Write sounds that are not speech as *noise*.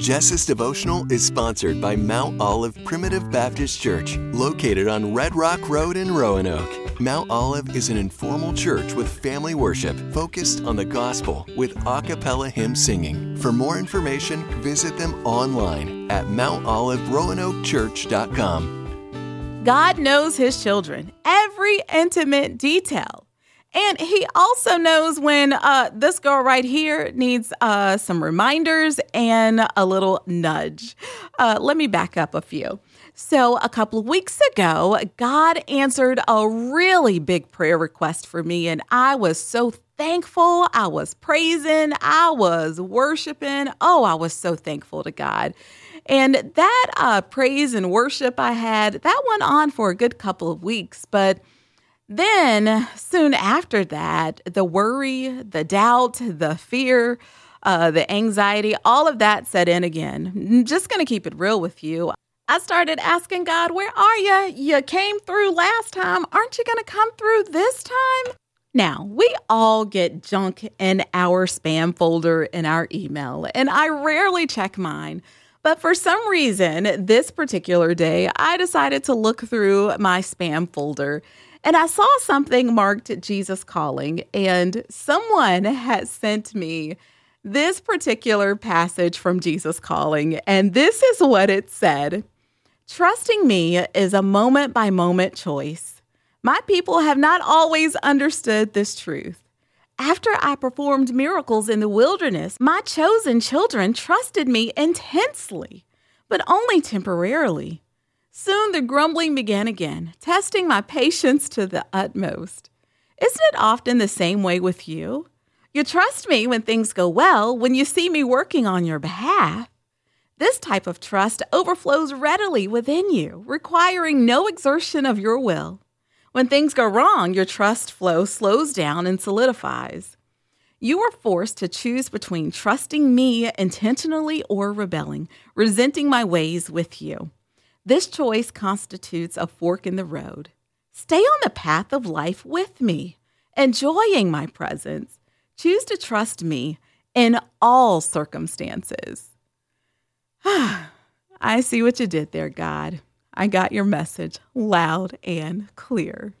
Jess's devotional is sponsored by Mount Olive Primitive Baptist Church, located on Red Rock Road in Roanoke. Mount Olive is an informal church with family worship focused on the gospel with a cappella hymn singing. For more information, visit them online at mountoliveroanokechurch.com. God knows his children, every intimate detail. And he also knows when uh, this girl right here needs uh, some reminders and a little nudge. Uh, let me back up a few. So, a couple of weeks ago, God answered a really big prayer request for me, and I was so thankful. I was praising, I was worshiping. Oh, I was so thankful to God. And that uh, praise and worship I had, that went on for a good couple of weeks, but then, soon after that, the worry, the doubt, the fear, uh, the anxiety, all of that set in again. I'm just going to keep it real with you. I started asking God, Where are you? You came through last time. Aren't you going to come through this time? Now, we all get junk in our spam folder in our email, and I rarely check mine. But for some reason, this particular day, I decided to look through my spam folder and I saw something marked Jesus Calling, and someone had sent me this particular passage from Jesus Calling, and this is what it said Trusting me is a moment by moment choice. My people have not always understood this truth. After I performed miracles in the wilderness, my chosen children trusted me intensely, but only temporarily. Soon the grumbling began again, testing my patience to the utmost. Isn't it often the same way with you? You trust me when things go well, when you see me working on your behalf. This type of trust overflows readily within you, requiring no exertion of your will. When things go wrong, your trust flow slows down and solidifies. You are forced to choose between trusting me intentionally or rebelling, resenting my ways with you. This choice constitutes a fork in the road. Stay on the path of life with me, enjoying my presence. Choose to trust me in all circumstances. *sighs* I see what you did there, God. I got your message loud and clear.